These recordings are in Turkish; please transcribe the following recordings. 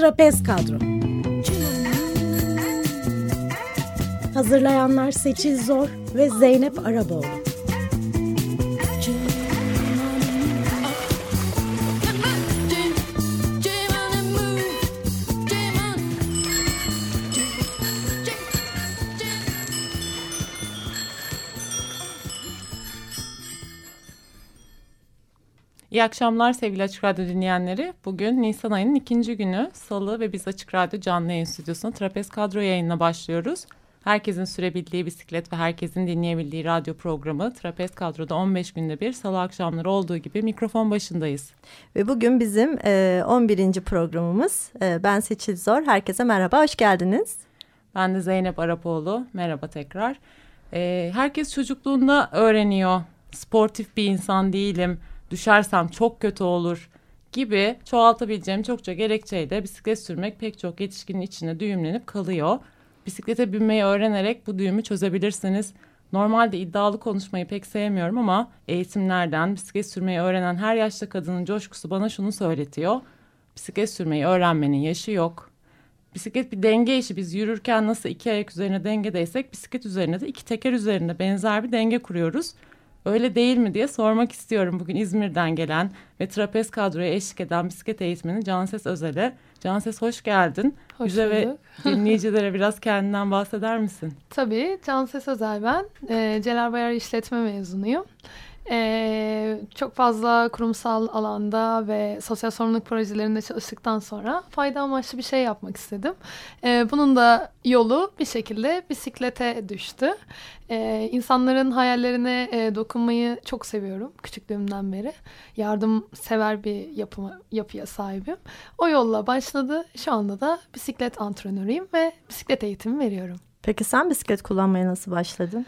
Trapez Kadro. Hazırlayanlar Seçil Zor ve Zeynep Araboğlu İyi akşamlar sevgili Açık Radyo dinleyenleri. Bugün Nisan ayının ikinci günü Salı ve biz Açık Radyo canlı yayın stüdyosuna Trapez Kadro yayınına başlıyoruz. Herkesin sürebildiği bisiklet ve herkesin dinleyebildiği radyo programı Trapez Kadro'da 15 günde bir salı akşamları olduğu gibi mikrofon başındayız. Ve bugün bizim e, 11. programımız. E, ben Seçil Zor. Herkese merhaba, hoş geldiniz. Ben de Zeynep Arapoğlu. Merhaba tekrar. E, herkes çocukluğunda öğreniyor. Sportif bir insan değilim düşersem çok kötü olur gibi çoğaltabileceğim çokça gerekçeyle bisiklet sürmek pek çok yetişkinin içine düğümlenip kalıyor. Bisiklete binmeyi öğrenerek bu düğümü çözebilirsiniz. Normalde iddialı konuşmayı pek sevmiyorum ama eğitimlerden bisiklet sürmeyi öğrenen her yaşta kadının coşkusu bana şunu söyletiyor. Bisiklet sürmeyi öğrenmenin yaşı yok. Bisiklet bir denge işi. Biz yürürken nasıl iki ayak üzerine dengedeysek bisiklet üzerine de iki teker üzerinde benzer bir denge kuruyoruz. Öyle değil mi diye sormak istiyorum bugün İzmir'den gelen ve trapez kadroya eşlik eden bisiklet eğitmeni Canses Özel'e. Canses hoş geldin. Hoş Bize ve dinleyicilere biraz kendinden bahseder misin? Tabii Canses Özel ben. Ee, Celal Bayar İşletme mezunuyum. Ee, çok fazla kurumsal alanda ve sosyal sorumluluk projelerinde çalıştıktan sonra fayda amaçlı bir şey yapmak istedim. Ee, bunun da yolu bir şekilde bisiklete düştü. Ee, insanların hayallerine e, dokunmayı çok seviyorum küçüklüğümden beri. Yardım sever bir yapıma, yapıya sahibim. O yolla başladı. Şu anda da bisiklet antrenörüyüm ve bisiklet eğitimi veriyorum. Peki sen bisiklet kullanmaya nasıl başladın?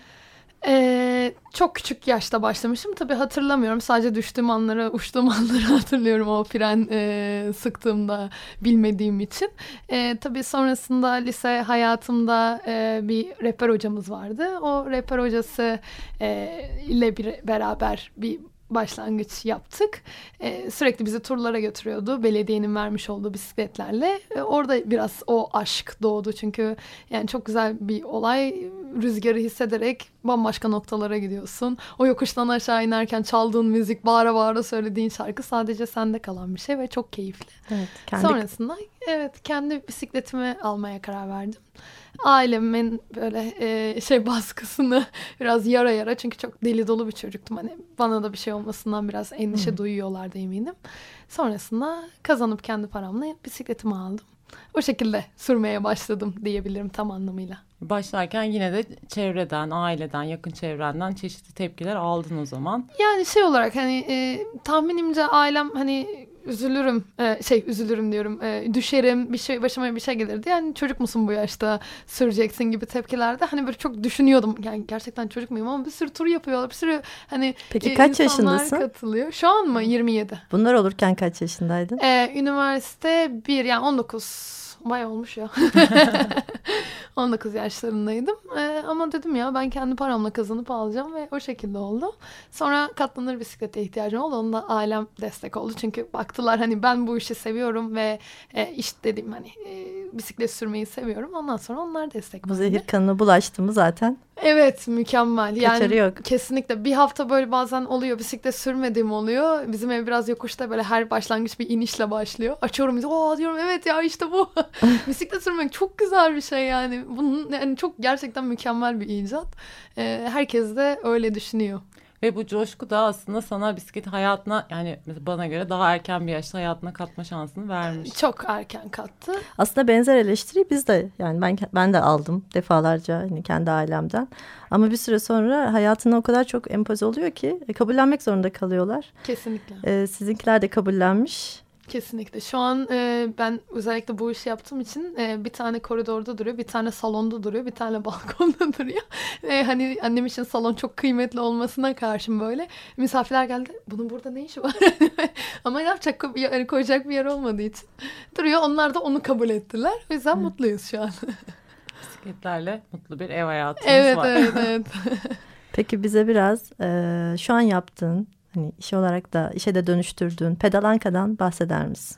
Ee, çok küçük yaşta başlamışım. Tabii hatırlamıyorum. Sadece düştüğüm anları, uçtuğum anları hatırlıyorum o fren e, sıktığımda bilmediğim için. E, tabii sonrasında lise hayatımda e, bir rehber hocamız vardı. O rehber hocası e, ile bir beraber bir başlangıç yaptık. Ee, sürekli bizi turlara götürüyordu. Belediyenin vermiş olduğu bisikletlerle. Ee, orada biraz o aşk doğdu. Çünkü yani çok güzel bir olay. Rüzgarı hissederek bambaşka noktalara gidiyorsun. O yokuştan aşağı inerken çaldığın müzik, bağıra bağıra söylediğin şarkı sadece sende kalan bir şey ve çok keyifli. Evet, kendi... Sonrasında evet kendi bisikletimi almaya karar verdim ailemin böyle e, şey baskısını biraz yara yara çünkü çok deli dolu bir çocuktum. Hani bana da bir şey olmasından biraz endişe hmm. duyuyorlardı eminim. Sonrasında kazanıp kendi paramla bisikletimi aldım. O şekilde sürmeye başladım diyebilirim tam anlamıyla. Başlarken yine de çevreden, aileden, yakın çevrenden çeşitli tepkiler aldın o zaman. Yani şey olarak hani e, tahminimce ailem hani üzülürüm e, şey üzülürüm diyorum. E, düşerim bir şey başıma bir şey gelirdi. Yani çocuk musun bu yaşta süreceksin gibi tepkilerde. Hani böyle çok düşünüyordum. Yani gerçekten çocuk muyum ama bir sürü tur yapıyorlar. Bir sürü hani Peki e, kaç yaşındasın? katılıyor. Şu an mı? 27 bunlar olurken kaç yaşındaydın? E, üniversite 1 yani 19 Bay olmuş ya. 19 yaşlarındaydım. Ee, ama dedim ya ben kendi paramla kazanıp alacağım ve o şekilde oldu. Sonra katlanır bisiklete ihtiyacım oldu. Onda ailem destek oldu. Çünkü baktılar hani ben bu işi seviyorum ve e, iş dedim hani e, bisiklet sürmeyi seviyorum. Ondan sonra onlar destek Bu zehir kanına bulaştı mı zaten? Evet mükemmel. Yani Kaçarı yok. kesinlikle bir hafta böyle bazen oluyor bisiklet sürmediğim oluyor. Bizim ev biraz yokuşta böyle her başlangıç bir inişle başlıyor. Açıyorum bizi. Oo diyorum evet ya işte bu. bisiklet sürmek çok güzel bir şey yani. Bunun yani çok gerçekten mükemmel bir icat. Ee, herkes de öyle düşünüyor. Ve bu coşku da aslında sana bisiklet hayatına yani bana göre daha erken bir yaşta hayatına katma şansını vermiş. Çok erken kattı. Aslında benzer eleştiri biz de yani ben ben de aldım defalarca hani kendi ailemden. Ama bir süre sonra hayatına o kadar çok empoze oluyor ki e, kabullenmek zorunda kalıyorlar. Kesinlikle. Ee, sizinkiler de kabullenmiş. Kesinlikle. Şu an e, ben özellikle bu işi yaptığım için e, bir tane koridorda duruyor, bir tane salonda duruyor, bir tane balkonda duruyor. E, hani annem için salon çok kıymetli olmasına karşım böyle. Misafirler geldi. Bunun burada ne işi var? Ama yapacak yani koyacak bir yer olmadığı için duruyor. Onlar da onu kabul ettiler. O yüzden Hı. mutluyuz şu an. Bisikletlerle mutlu bir ev hayatımız evet, var. Evet, evet. Peki bize biraz e, şu an yaptığın hani iş olarak da işe de dönüştürdüğün pedalanka'dan bahseder misin?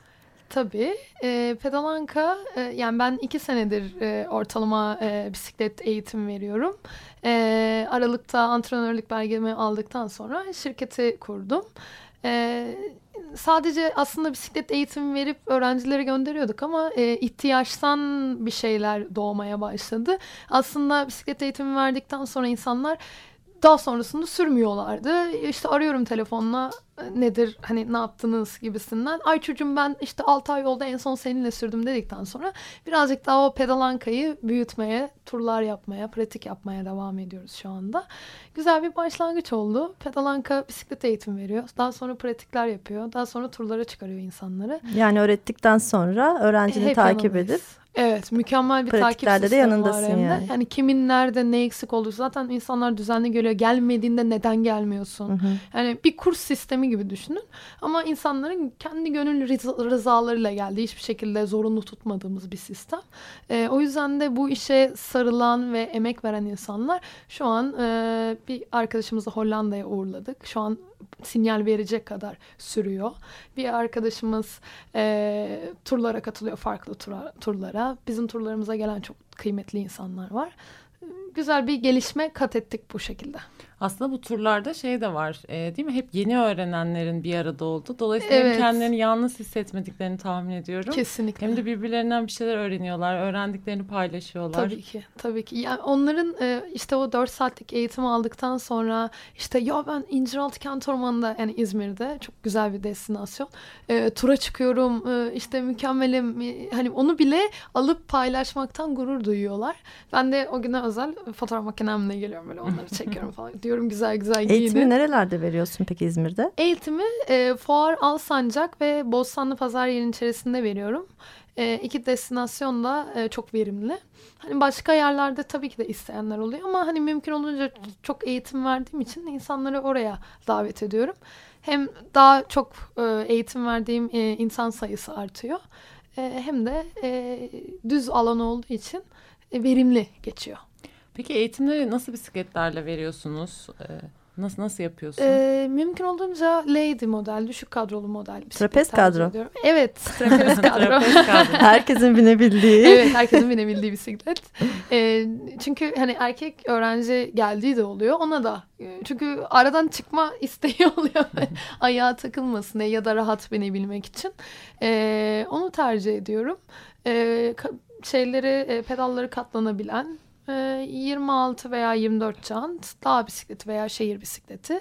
Tabii. E, pedalanka e, yani ben iki senedir e, ortalama e, bisiklet eğitim veriyorum. E, Aralık'ta antrenörlük belgemi aldıktan sonra şirketi kurdum. E, sadece aslında bisiklet eğitimi verip öğrencileri gönderiyorduk ama e, ihtiyaçtan bir şeyler doğmaya başladı. Aslında bisiklet eğitimi verdikten sonra insanlar daha sonrasında sürmüyorlardı. İşte arıyorum telefonla nedir hani ne yaptınız gibisinden. Ay çocuğum ben işte 6 ay yolda en son seninle sürdüm dedikten sonra birazcık daha o pedalankayı büyütmeye, turlar yapmaya, pratik yapmaya devam ediyoruz şu anda. Güzel bir başlangıç oldu. Pedalanka bisiklet eğitim veriyor. Daha sonra pratikler yapıyor. Daha sonra turlara çıkarıyor insanları. Yani öğrettikten sonra öğrencini Hep takip yanındayız. edip Evet mükemmel bir takip Pratiklerde de sistemi yanındasın var yani. Yani kimin nerede ne eksik olur zaten insanlar düzenli geliyor. Gelmediğinde neden gelmiyorsun? Hı hı. Yani bir kurs sistemi gibi düşünün. Ama insanların kendi gönül rıza- rızalarıyla geldiği hiçbir şekilde zorunlu tutmadığımız bir sistem. Ee, o yüzden de bu işe sarılan ve emek veren insanlar şu an e, bir arkadaşımızı Hollanda'ya uğurladık. Şu an sinyal verecek kadar sürüyor. Bir arkadaşımız e, turlara katılıyor farklı tura- turlara. Bizim turlarımıza gelen çok kıymetli insanlar var. Güzel bir gelişme kat ettik bu şekilde. Aslında bu turlarda şey de var e, değil mi? Hep yeni öğrenenlerin bir arada oldu. Dolayısıyla Evet. hem kendilerini yalnız hissetmediklerini tahmin ediyorum. Kesinlikle. Hem de birbirlerinden bir şeyler öğreniyorlar. Öğrendiklerini paylaşıyorlar. Tabii ki, tabii ki. Yani onların e, işte o 4 saatlik eğitimi aldıktan sonra işte ya ben İnciraltı Kent Ormanı'nda yani İzmir'de çok güzel bir destinasyon. E, tura çıkıyorum e, işte mükemmelim. E, hani onu bile alıp paylaşmaktan gurur duyuyorlar. Ben de o güne özel fotoğraf makinemle geliyorum böyle onları çekiyorum falan. Diyorum güzel güzel giyinin. eğitimi nerelerde veriyorsun peki İzmir'de? Eğitimi e, Fuar Alsancak ve Bostanlı Pazar yerinin içerisinde veriyorum. E, iki destinasyon da e, çok verimli. Hani başka yerlerde tabii ki de isteyenler oluyor ama hani mümkün olunca çok eğitim verdiğim için insanları oraya davet ediyorum. Hem daha çok e, eğitim verdiğim e, insan sayısı artıyor. E, hem de e, düz alan olduğu için e, verimli geçiyor. Peki eğitimleri nasıl bisikletlerle veriyorsunuz? E, nasıl nasıl yapıyorsun? Ee, mümkün olduğunca lady model, düşük kadrolu model. Trapez tercih kadro. ediyorum. Evet, trapez kadro. Trapez kadro. Herkesin binebildiği. evet, herkesin binebildiği bisiklet. Ee, çünkü hani erkek öğrenci geldiği de oluyor. Ona da. e, Çünkü aradan çıkma isteği oluyor. Ayağa takılmasın ya da rahat binebilmek için. Ee, onu tercih ediyorum. Ee, şeyleri, e, pedalları katlanabilen 26 veya 24 jant, dağ bisikleti veya şehir bisikleti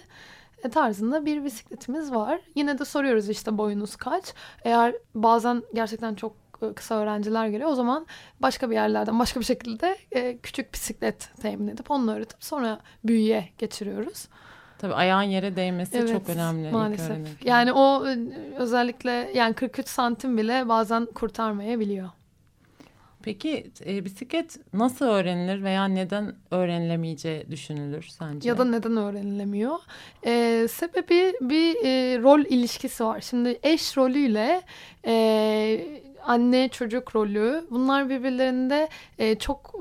e, tarzında bir bisikletimiz var. Yine de soruyoruz işte boyunuz kaç. Eğer bazen gerçekten çok e, kısa öğrenciler geliyor o zaman başka bir yerlerden başka bir şekilde e, küçük bisiklet temin edip onu öğretip sonra büyüye geçiriyoruz. Tabii ayağın yere değmesi çok önemli. Maalesef. Yani o özellikle yani 43 santim bile bazen kurtarmayabiliyor. Peki e, bisiklet nasıl öğrenilir veya neden öğrenilemeyeceği düşünülür sence? Ya da neden öğrenilemiyor? Ee, sebebi bir e, rol ilişkisi var. Şimdi eş rolüyle e, anne çocuk rolü bunlar birbirlerinde e, çok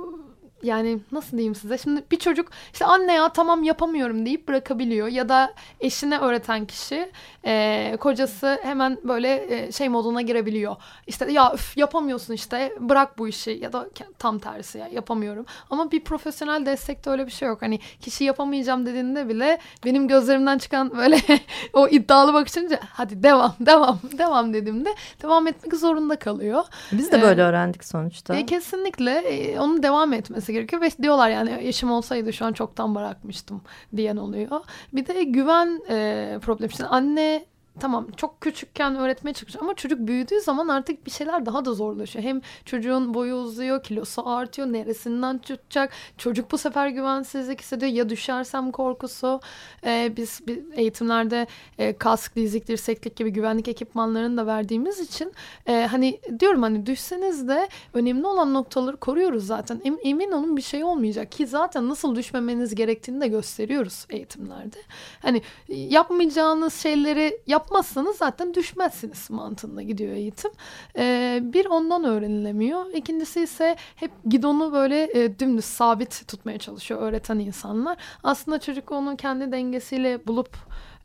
yani nasıl diyeyim size? Şimdi bir çocuk işte anne ya tamam yapamıyorum deyip bırakabiliyor. Ya da eşine öğreten kişi e, kocası hemen böyle e, şey moduna girebiliyor. İşte ya üf, yapamıyorsun işte bırak bu işi ya da tam tersi ya yapamıyorum. Ama bir profesyonel destekte öyle bir şey yok. Hani kişi yapamayacağım dediğinde bile benim gözlerimden çıkan böyle o iddialı bakışınca hadi devam devam devam dediğimde devam etmek zorunda kalıyor. Biz de Ee, böyle öğrendik sonuçta. E, kesinlikle e, onun devam etmesi gerekiyor ve diyorlar yani eşim olsaydı şu an çoktan bırakmıştım diyen oluyor. Bir de güven e, problemi. Şimdi anne tamam çok küçükken öğretmeye çalışıyor ama çocuk büyüdüğü zaman artık bir şeyler daha da zorlaşıyor. Hem çocuğun boyu uzuyor, kilosu artıyor, neresinden tutacak. Çocuk bu sefer güvensizlik hissediyor ya düşersem korkusu. E, biz, biz eğitimlerde e, kask, dizlik, dirseklik gibi güvenlik ekipmanlarını da verdiğimiz için e, hani diyorum hani düşseniz de önemli olan noktaları koruyoruz zaten. Em- emin olun bir şey olmayacak ki zaten nasıl düşmemeniz gerektiğini de gösteriyoruz eğitimlerde. Hani yapmayacağınız şeyleri yapmazsanız zaten düşmezsiniz mantığında gidiyor eğitim. Ee, bir ondan öğrenilemiyor. İkincisi ise hep gidonu böyle e, dümdüz sabit tutmaya çalışıyor öğreten insanlar. Aslında çocuk onu kendi dengesiyle bulup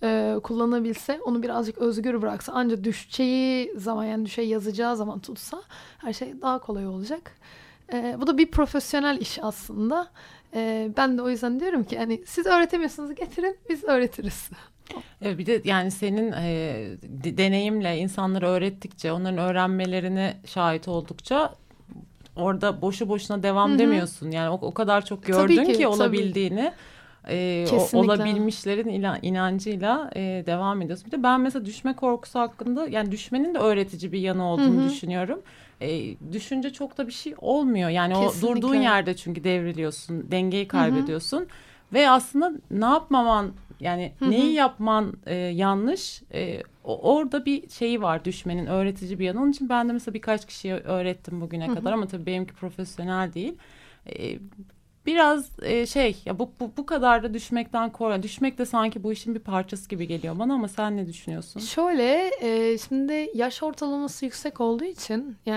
e, kullanabilse, onu birazcık özgür bıraksa, ancak düşeceği zaman yani düşey yazacağı zaman tutsa her şey daha kolay olacak. E, bu da bir profesyonel iş aslında. E, ben de o yüzden diyorum ki hani siz öğretemiyorsunuz getirin biz öğretiriz. Evet, bir de yani senin e, deneyimle insanları öğrettikçe, onların öğrenmelerine şahit oldukça orada boşu boşuna devam Hı-hı. demiyorsun. Yani o, o kadar çok gördün ki, ki olabildiğini. E, o, olabilmişlerin ila, inancıyla e, devam ediyorsun. Bir de ben mesela düşme korkusu hakkında yani düşmenin de öğretici bir yanı olduğunu Hı-hı. düşünüyorum. E, düşünce çok da bir şey olmuyor. Yani Kesinlikle. o durduğun yerde çünkü devriliyorsun, dengeyi kaybediyorsun. Hı-hı. Ve aslında ne yapmaman yani Hı-hı. neyi yapman e, yanlış e, orada bir şeyi var düşmenin öğretici bir yanı. Onun için ben de mesela birkaç kişiye öğrettim bugüne Hı-hı. kadar ama tabii benimki profesyonel değil. E, biraz e, şey ya bu, bu bu kadar da düşmekten korkuyorum. Düşmek de sanki bu işin bir parçası gibi geliyor bana ama sen ne düşünüyorsun? Şöyle e, şimdi yaş ortalaması yüksek olduğu için e,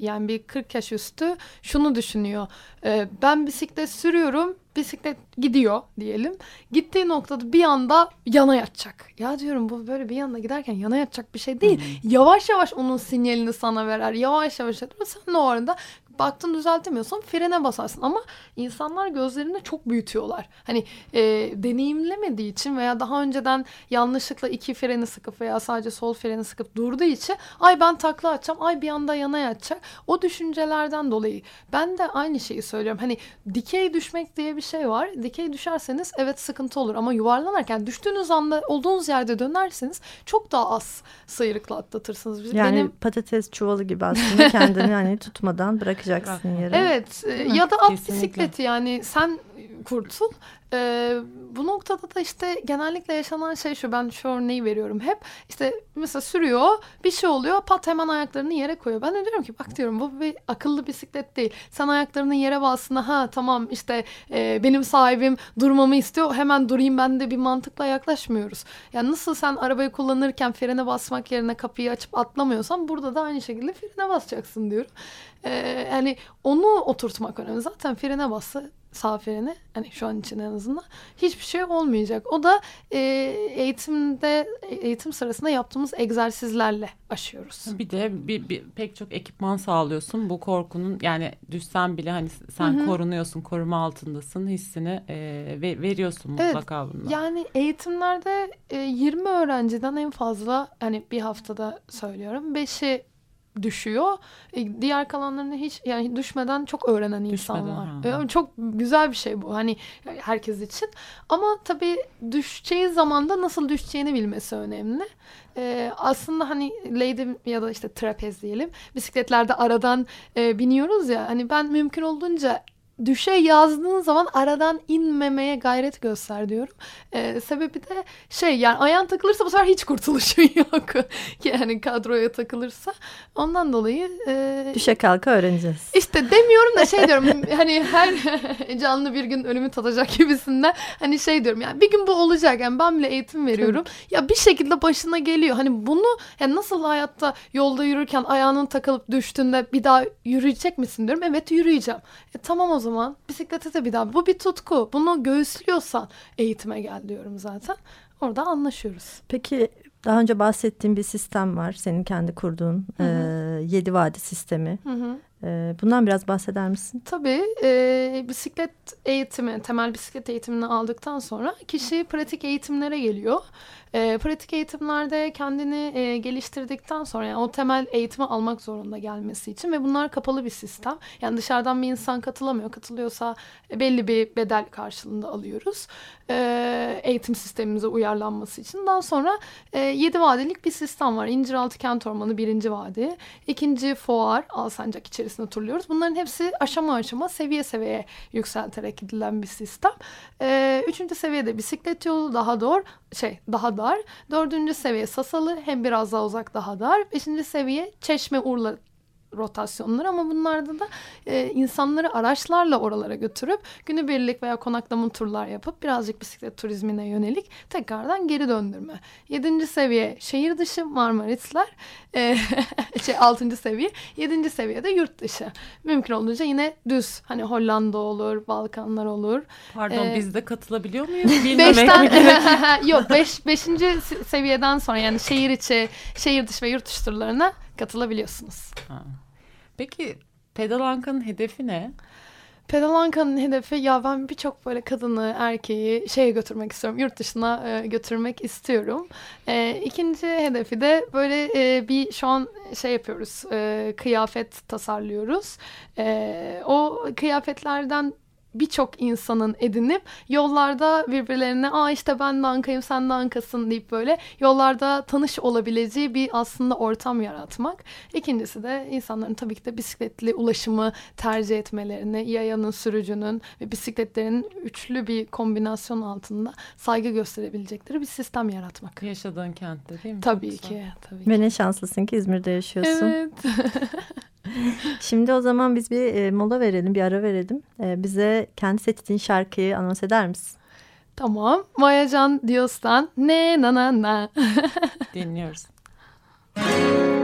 yani bir 40 yaş üstü şunu düşünüyor. E, ben bisiklet sürüyorum bisiklet gidiyor diyelim. Gittiği noktada bir anda yana yatacak. Ya diyorum bu böyle bir yanda giderken yana yatacak bir şey değil. Hmm. Yavaş yavaş onun sinyalini sana verer. Yavaş yavaş sen de o arada baktın düzeltemiyorsan frene basarsın ama insanlar gözlerini çok büyütüyorlar. Hani e, deneyimlemediği için veya daha önceden yanlışlıkla iki freni sıkıp veya sadece sol freni sıkıp durduğu için ay ben takla atacağım ay bir anda yana yatacak. O düşüncelerden dolayı ben de aynı şeyi söylüyorum. Hani dikey düşmek diye bir şey var. Dikey düşerseniz evet sıkıntı olur ama yuvarlanırken düştüğünüz anda olduğunuz yerde dönerseniz çok daha az sıyrıkla atlatırsınız. Yani Benim... patates çuvalı gibi aslında kendini yani tutmadan bırakırsınız bırakacaksın yere. Evet ya da at bisikleti yani sen kurtul. Ee, bu noktada da işte genellikle yaşanan şey şu ben şu örneği veriyorum hep işte mesela sürüyor bir şey oluyor pat hemen ayaklarını yere koyuyor. Ben de diyorum ki bak diyorum bu bir akıllı bisiklet değil. Sen ayaklarını yere bastığında ha tamam işte e, benim sahibim durmamı istiyor hemen durayım ben de bir mantıkla yaklaşmıyoruz. Yani nasıl sen arabayı kullanırken frene basmak yerine kapıyı açıp atlamıyorsan burada da aynı şekilde frene basacaksın diyorum. Ee, yani onu oturtmak önemli. Zaten frene bassa sağ freni hani şu an için en azından hiçbir şey olmayacak. O da e, eğitimde eğitim sırasında yaptığımız egzersizlerle aşıyoruz. Bir de bir, bir pek çok ekipman sağlıyorsun. Bu korkunun yani düşsen bile hani sen Hı-hı. korunuyorsun, koruma altındasın hissini e, ve, veriyorsun mutlaka evet, bundan. Yani eğitimlerde e, 20 öğrenciden en fazla hani bir haftada söylüyorum 5'i düşüyor. E, diğer kalanlarını hiç yani düşmeden çok öğrenen insan düşmeden, var. Ha. E, çok güzel bir şey bu hani herkes için. Ama tabii düşeceği zamanda nasıl düşeceğini bilmesi önemli. Ee, aslında hani lady ya da işte trapez diyelim bisikletlerde aradan e, biniyoruz ya hani ben mümkün olduğunca düşe yazdığın zaman aradan inmemeye gayret göster diyorum. Ee, sebebi de şey yani ayağın takılırsa bu sefer hiç kurtuluşun yok. yani kadroya takılırsa. Ondan dolayı... E, Düşe kalka öğreneceğiz. İşte demiyorum da şey diyorum hani her canlı bir gün ölümü tadacak gibisinden hani şey diyorum yani bir gün bu olacak yani ben bile eğitim veriyorum. ya bir şekilde başına geliyor. Hani bunu yani nasıl hayatta yolda yürürken ayağının takılıp düştüğünde bir daha yürüyecek misin diyorum. Evet yürüyeceğim. E, tamam o zaman bisiklete de bir daha. Bu bir tutku. Bunu göğüslüyorsan eğitime gel diyorum zaten. Orada anlaşıyoruz. Peki daha önce bahsettiğim bir sistem var. Senin kendi kurduğun hı hı. E, yedi vadi sistemi. Hı hı. E, bundan biraz bahseder misin? Tabii. E, bisiklet eğitimi, temel bisiklet eğitimini aldıktan sonra kişi pratik eğitimlere geliyor. E, pratik eğitimlerde kendini e, geliştirdikten sonra yani o temel eğitimi almak zorunda gelmesi için ve bunlar kapalı bir sistem. Yani dışarıdan bir insan katılamıyor. Katılıyorsa e, belli bir bedel karşılığında alıyoruz. E, eğitim sistemimize uyarlanması için. Daha sonra e, 7 vadilik bir sistem var. İnciraltı Kent Ormanı birinci vadi. ikinci fuar Alsancak içerisinde turluyoruz. Bunların hepsi aşama aşama seviye seviye yükselterek gidilen bir sistem. E, üçüncü seviyede bisiklet yolu daha doğru şey daha dar. Dördüncü seviye Sasalı hem biraz daha uzak daha dar. Beşinci seviye Çeşme Urla rotasyonları ama bunlarda da e, insanları araçlarla oralara götürüp günübirlik veya konaklama turlar yapıp birazcık bisiklet turizmine yönelik tekrardan geri döndürme. Yedinci seviye şehir dışı Marmarisler, e, şey altıncı seviye, yedinci seviyede yurt dışı. Mümkün olunca yine düz hani Hollanda olur, Balkanlar olur. Pardon Ee, biz de katılabiliyor muyuz? Bilmemek Beşten yok beş, beşinci se- seviyeden sonra yani şehir içi, şehir dışı ve yurt dışı turlarına katılabiliyorsunuz. Ha. Peki Pedalanka'nın hedefi ne? Pedalanka'nın hedefi ya ben birçok böyle kadını, erkeği şeye götürmek istiyorum. Yurt dışına e, götürmek istiyorum. E, ikinci hedefi de böyle e, bir şu an şey yapıyoruz. E, kıyafet tasarlıyoruz. E, o kıyafetlerden birçok insanın edinip yollarda birbirlerine aa işte ben de Anka'yım sen de Anka'sın deyip böyle yollarda tanış olabileceği bir aslında ortam yaratmak. İkincisi de insanların tabii ki de bisikletli ulaşımı tercih etmelerini, yayanın, sürücünün ve bisikletlerin üçlü bir kombinasyon altında saygı gösterebilecekleri bir sistem yaratmak. Yaşadığın kentte değil mi? Tabii güzel. ki, tabii ki. Ve ne şanslısın ki İzmir'de yaşıyorsun. Evet. Şimdi o zaman biz bir e, mola verelim, bir ara verelim. E, bize kendi seçtiğin şarkıyı anons eder misin? tamam. Mayacan Dios'tan ne na na na. Dinliyoruz.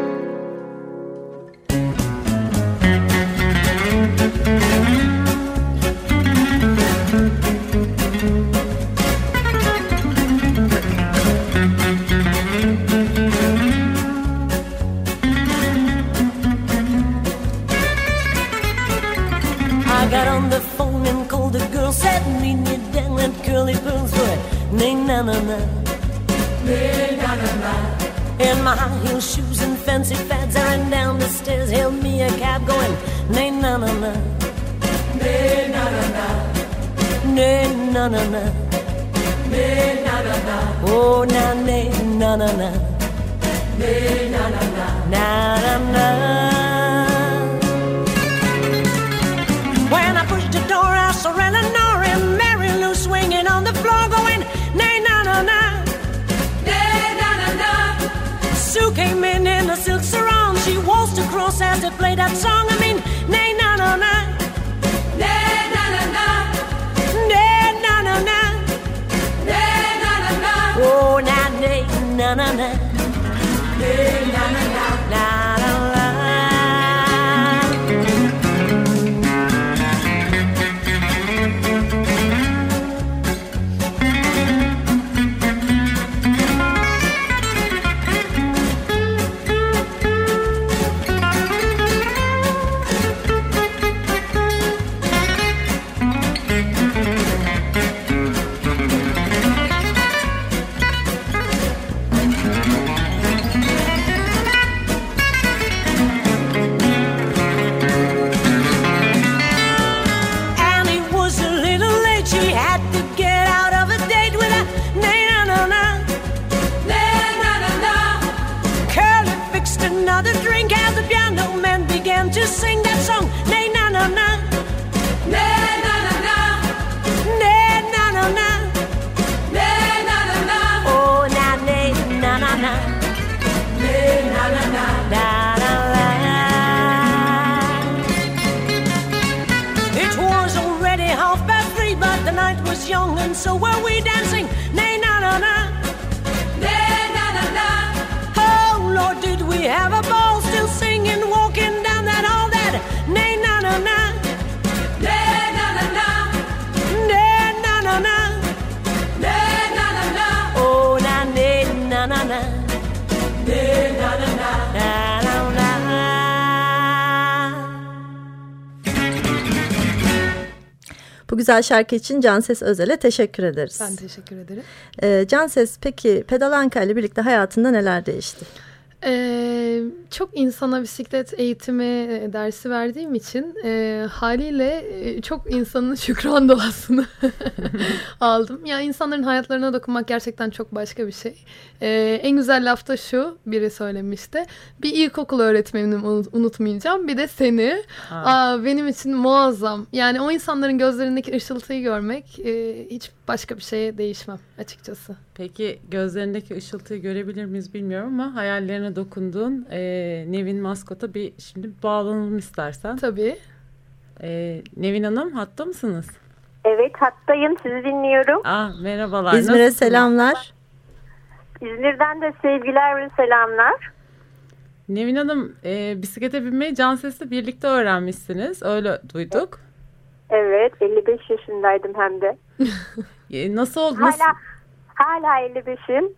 played that song. I mean, nay na na na, nay na na na, nay na na na, nay na na na. Oh na nay na na na, güzel şarkı için Canses Özel'e teşekkür ederiz. Ben teşekkür ederim. E, Canses peki Pedalanka ile birlikte hayatında neler değişti? Ee, çok insana bisiklet eğitimi e, dersi verdiğim için e, haliyle e, çok insanın şükran duasını aldım. Ya insanların hayatlarına dokunmak gerçekten çok başka bir şey. Ee, en güzel laf da şu biri söylemişti. Bir ilkokul öğretmenimi unut- unutmayacağım. Bir de seni. Ha. Aa, benim için muazzam. Yani o insanların gözlerindeki ışıltıyı görmek e, hiç başka bir şeye değişmem açıkçası. Peki gözlerindeki ışıltıyı görebilir miyiz bilmiyorum ama hayallerine dokunduğun e, Nevin Maskot'a bir şimdi bağlanalım istersen. Tabii. E, Nevin Hanım hatta mısınız? Evet hattayım sizi dinliyorum. Aa, merhabalar. İzmir'e nasılsınız? selamlar. İzmir'den de sevgiler ve selamlar. Nevin Hanım e, bisiklete binmeyi can sesle birlikte öğrenmişsiniz. Öyle duyduk. Evet 55 yaşındaydım hem de. E, nasıl oldu? Nasıl? Hala hala 55'im.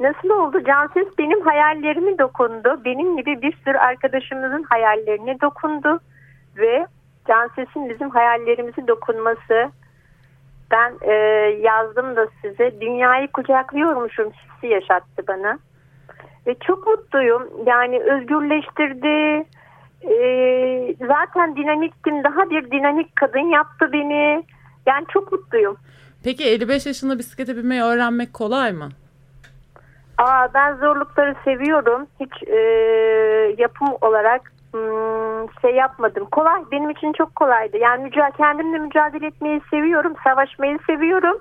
Nasıl oldu? Canses benim hayallerimi dokundu. Benim gibi bir sürü arkadaşımızın hayallerine dokundu. Ve Canses'in bizim hayallerimizi dokunması. Ben e, yazdım da size. Dünyayı kucaklıyormuşum hissi yaşattı bana. Ve çok mutluyum. Yani özgürleştirdi. Zaten dinamiktim. Daha bir dinamik kadın yaptı beni. Yani çok mutluyum. Peki 55 yaşında bisiklete binmeyi öğrenmek kolay mı? Aa, ben zorlukları seviyorum. Hiç e, yapım olarak hmm, şey yapmadım. Kolay. Benim için çok kolaydı. Yani müca kendimle mücadele etmeyi seviyorum. Savaşmayı seviyorum.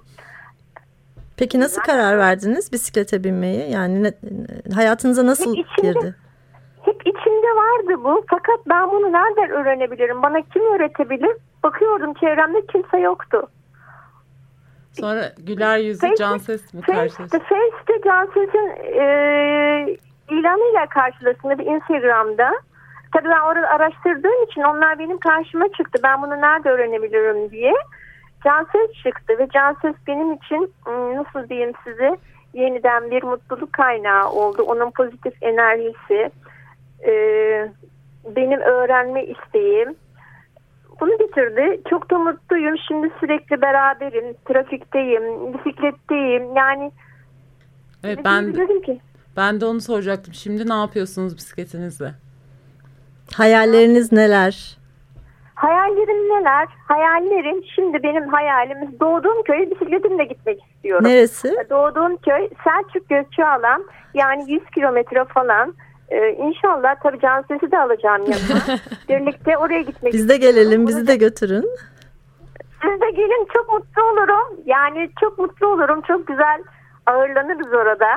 Peki nasıl karar verdiniz bisiklete binmeyi? Yani ne- hayatınıza nasıl Hep içinde- girdi? Hep içimde vardı bu. Fakat ben bunu nereden öğrenebilirim? Bana kim öğretebilir? Bakıyordum çevremde kimse yoktu. Sonra güler yüzlü Facebook- can ses mi karşılaştı? Face'te Canses'in e, ilanıyla karşılaştım bir Instagram'da. Tabii ben orada araştırdığım için onlar benim karşıma çıktı. Ben bunu nerede öğrenebilirim diye. Canses çıktı ve Canses benim için ım, nasıl diyeyim size yeniden bir mutluluk kaynağı oldu. Onun pozitif enerjisi, e, benim öğrenme isteğim bunu getirdi. Çok da mutluyum. Şimdi sürekli beraberim. Trafikteyim, bisikletteyim. Yani Evet ben diyebilirim ki? ben de onu soracaktım. Şimdi ne yapıyorsunuz bisikletinizle? Hayalleriniz neler? Hayallerim neler? Hayallerim şimdi benim hayalimiz doğduğum köye bisikletimle gitmek istiyorum. Neresi? Doğduğum köy Selçuk Gökçealan yani 100 kilometre falan. Ee, inşallah tabii can sesi de alacağım yanıma. Birlikte oraya gitmek Biz de gelelim, bizi de götürün. Siz de gelin çok mutlu olurum. Yani çok mutlu olurum. Çok güzel ağırlanırız orada.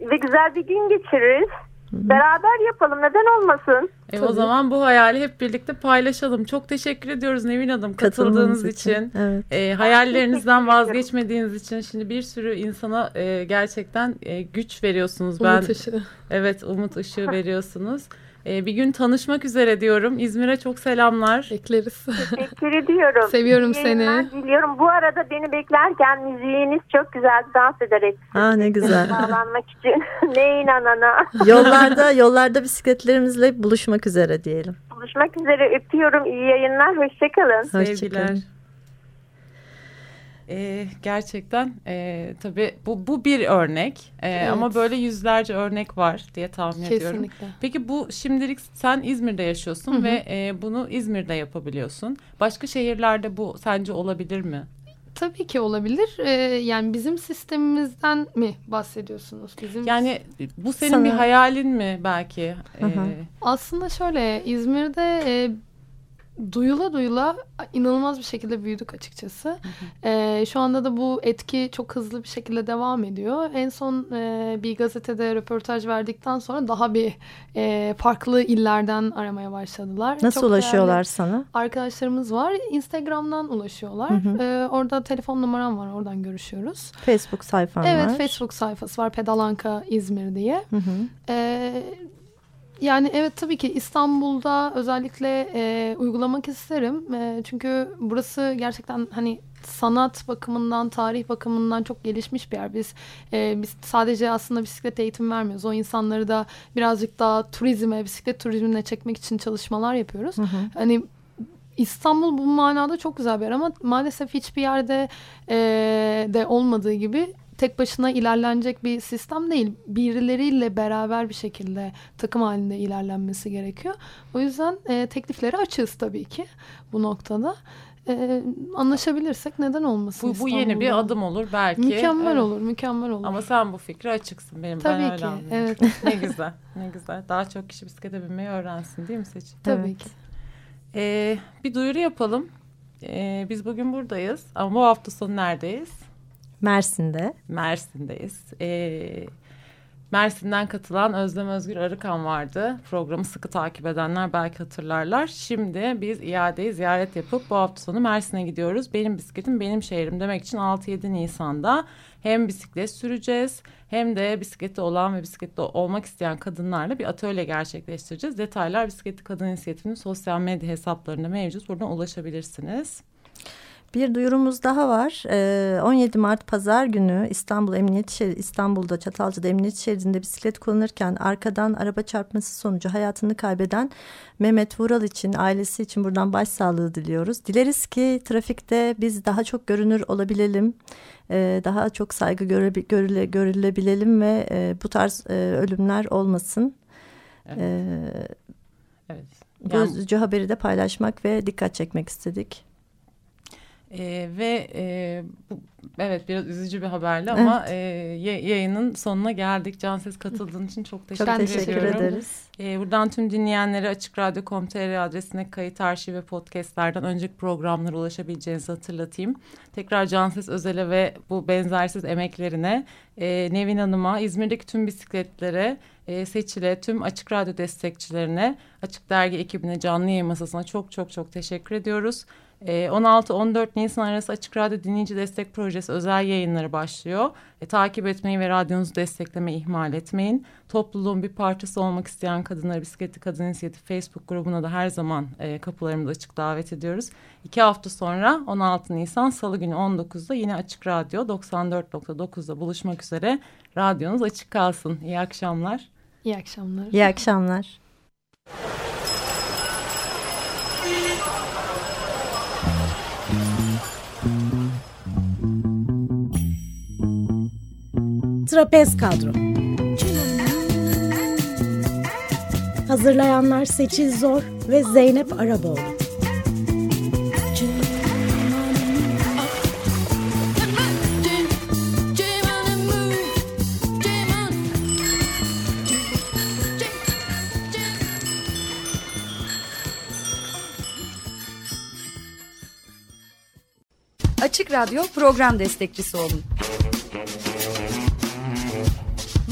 Ve güzel bir gün geçiririz. Beraber yapalım. Neden olmasın? E, o zaman bu hayali hep birlikte paylaşalım. Çok teşekkür ediyoruz Nevin Hanım katıldığınız için. için. Evet. E, hayallerinizden vazgeçmediğiniz için şimdi bir sürü insana e, gerçekten e, güç veriyorsunuz. Ben Umut ışığı. evet umut ışığı veriyorsunuz. E, bir gün tanışmak üzere diyorum. İzmir'e çok selamlar. Bekleriz. Teşekkür ediyorum. Seviyorum seni. Diliyorum. Bu arada beni beklerken müziğiniz çok güzel dans ederek Ha ne güzel. bağlanmak için. ne inanana. Yollarda yollarda bisikletlerimizle buluşmak üzere diyelim. Buluşmak üzere öpüyorum. İyi yayınlar. Hoşçakalın. Hoşçakalın. Sevgiler. E, gerçekten e, tabii bu, bu bir örnek E, Evet. ama böyle yüzlerce örnek var diye tahmin ediyorum. Kesinlikle. Peki bu şimdilik sen İzmir'de yaşıyorsun Hı hı. ve e, bunu İzmir'de yapabiliyorsun. Başka şehirlerde bu sence olabilir mi? Tabii ki olabilir. Ee, yani bizim sistemimizden mi bahsediyorsunuz? Bizim Yani bu senin Sana- bir hayalin mi belki? Hı hı. E, Aslında şöyle İzmir'de e, duyula duyula inanılmaz bir şekilde büyüdük açıkçası. E, şu anda da bu etki çok hızlı bir şekilde devam ediyor. En son e, bir gazetede röportaj verdikten sonra daha bir e, farklı illerden aramaya başladılar. Nasıl Çok ulaşıyorlar sana? Arkadaşlarımız var. Instagram'dan ulaşıyorlar. Hı hı. E, orada telefon numaram var. Oradan görüşüyoruz. Facebook sayfan evet var. Facebook sayfası var. Pedalanka İzmir diye. Hı hı. Ee, yani evet tabii ki İstanbul'da özellikle e, uygulamak isterim. E, çünkü burası gerçekten hani sanat bakımından, tarih bakımından çok gelişmiş bir yer. Biz e, biz sadece aslında bisiklet eğitimi vermiyoruz. O insanları da birazcık daha turizme, bisiklet turizmine çekmek için çalışmalar yapıyoruz. Hı hı. Hani İstanbul bu manada çok güzel bir yer ama maalesef hiçbir yerde e, de olmadığı gibi tek başına ilerlenecek bir sistem değil. Birileriyle beraber bir şekilde takım halinde ilerlenmesi gerekiyor. O yüzden e, teklifleri açığız tabii ki bu noktada. E, anlaşabilirsek neden olmasın bu, bu yeni bir adım olur belki. Mükemmel Evet. olur, mükemmel olur. Ama sen bu fikre açıksın benim. ben tabii öyle ki, evet. Ne güzel, ne güzel. Daha çok kişi bisiklete binmeyi öğrensin değil mi Seçin? tabii Evet. ki. Ee, bir duyuru yapalım. Ee, biz bugün buradayız ama bu hafta sonu neredeyiz? Mersin'de. Mersin'deyiz. Ee, Mersin'den katılan Özlem Özgür Arıkan vardı. Programı sıkı takip edenler belki hatırlarlar. Şimdi biz iadeyi ziyaret yapıp bu hafta sonu Mersin'e gidiyoruz. Benim bisikletim benim şehrim demek için 6-7 Nisan'da hem bisiklet süreceğiz hem de bisikleti olan ve bisiklette olmak isteyen kadınlarla bir atölye gerçekleştireceğiz. Detaylar Bisikletli Kadın İnisiyatifi'nin sosyal medya hesaplarında mevcut. Buradan ulaşabilirsiniz. Bir duyurumuz daha var. 17 Mart Pazar günü İstanbul Emniyet Şeridi, İstanbul'da Çatalca'da Emniyet Şeridi'nde bisiklet kullanırken arkadan araba çarpması sonucu hayatını kaybeden Mehmet Vural için, ailesi için buradan başsağlığı diliyoruz. Dileriz ki trafikte biz daha çok görünür olabilelim, daha çok saygı görüle, görülebilelim ve bu tarz ölümler olmasın. Evet. evet. Bu yani... üzücü haberi de paylaşmak ve dikkat çekmek istedik. E, ve e, bu, evet biraz üzücü bir haberli evet. ama e, yayının sonuna geldik. Canses katıldığın için çok teşekkür, çok teşekkür ediyorum. ederiz. E, buradan tüm dinleyenlere Açık Radyo.com.tr adresine kayıt arşiv ve podcastlerden önceki programlara ulaşabileceğinizi hatırlatayım. Tekrar Canses Özel'e ve bu benzersiz emeklerine e, Nevin Hanım'a, İzmir'deki tüm bisikletlere, e, Seçil'e, tüm Açık Radyo destekçilerine, Açık Dergi ekibine, canlı yayın masasına çok çok çok teşekkür ediyoruz. 16-14 ee, Nisan arası Açık Radyo Dinleyici Destek Projesi özel yayınları başlıyor. E, takip etmeyi ve radyonuzu desteklemeyi ihmal etmeyin. Topluluğun bir parçası olmak isteyen kadınları Bisikletli Kadın İnisiyatifi Facebook grubuna da her zaman e, kapılarımızı açık davet ediyoruz. İki hafta sonra 16 Nisan Salı günü 19'da yine Açık Radyo 94.9'da buluşmak üzere. Radyonuz açık kalsın. İyi akşamlar. İyi akşamlar. İyi akşamlar. Trapez Kadro. Hazırlayanlar Seçil Zor ve Zeynep Araboğlu. Açık Radyo program destekçisi olun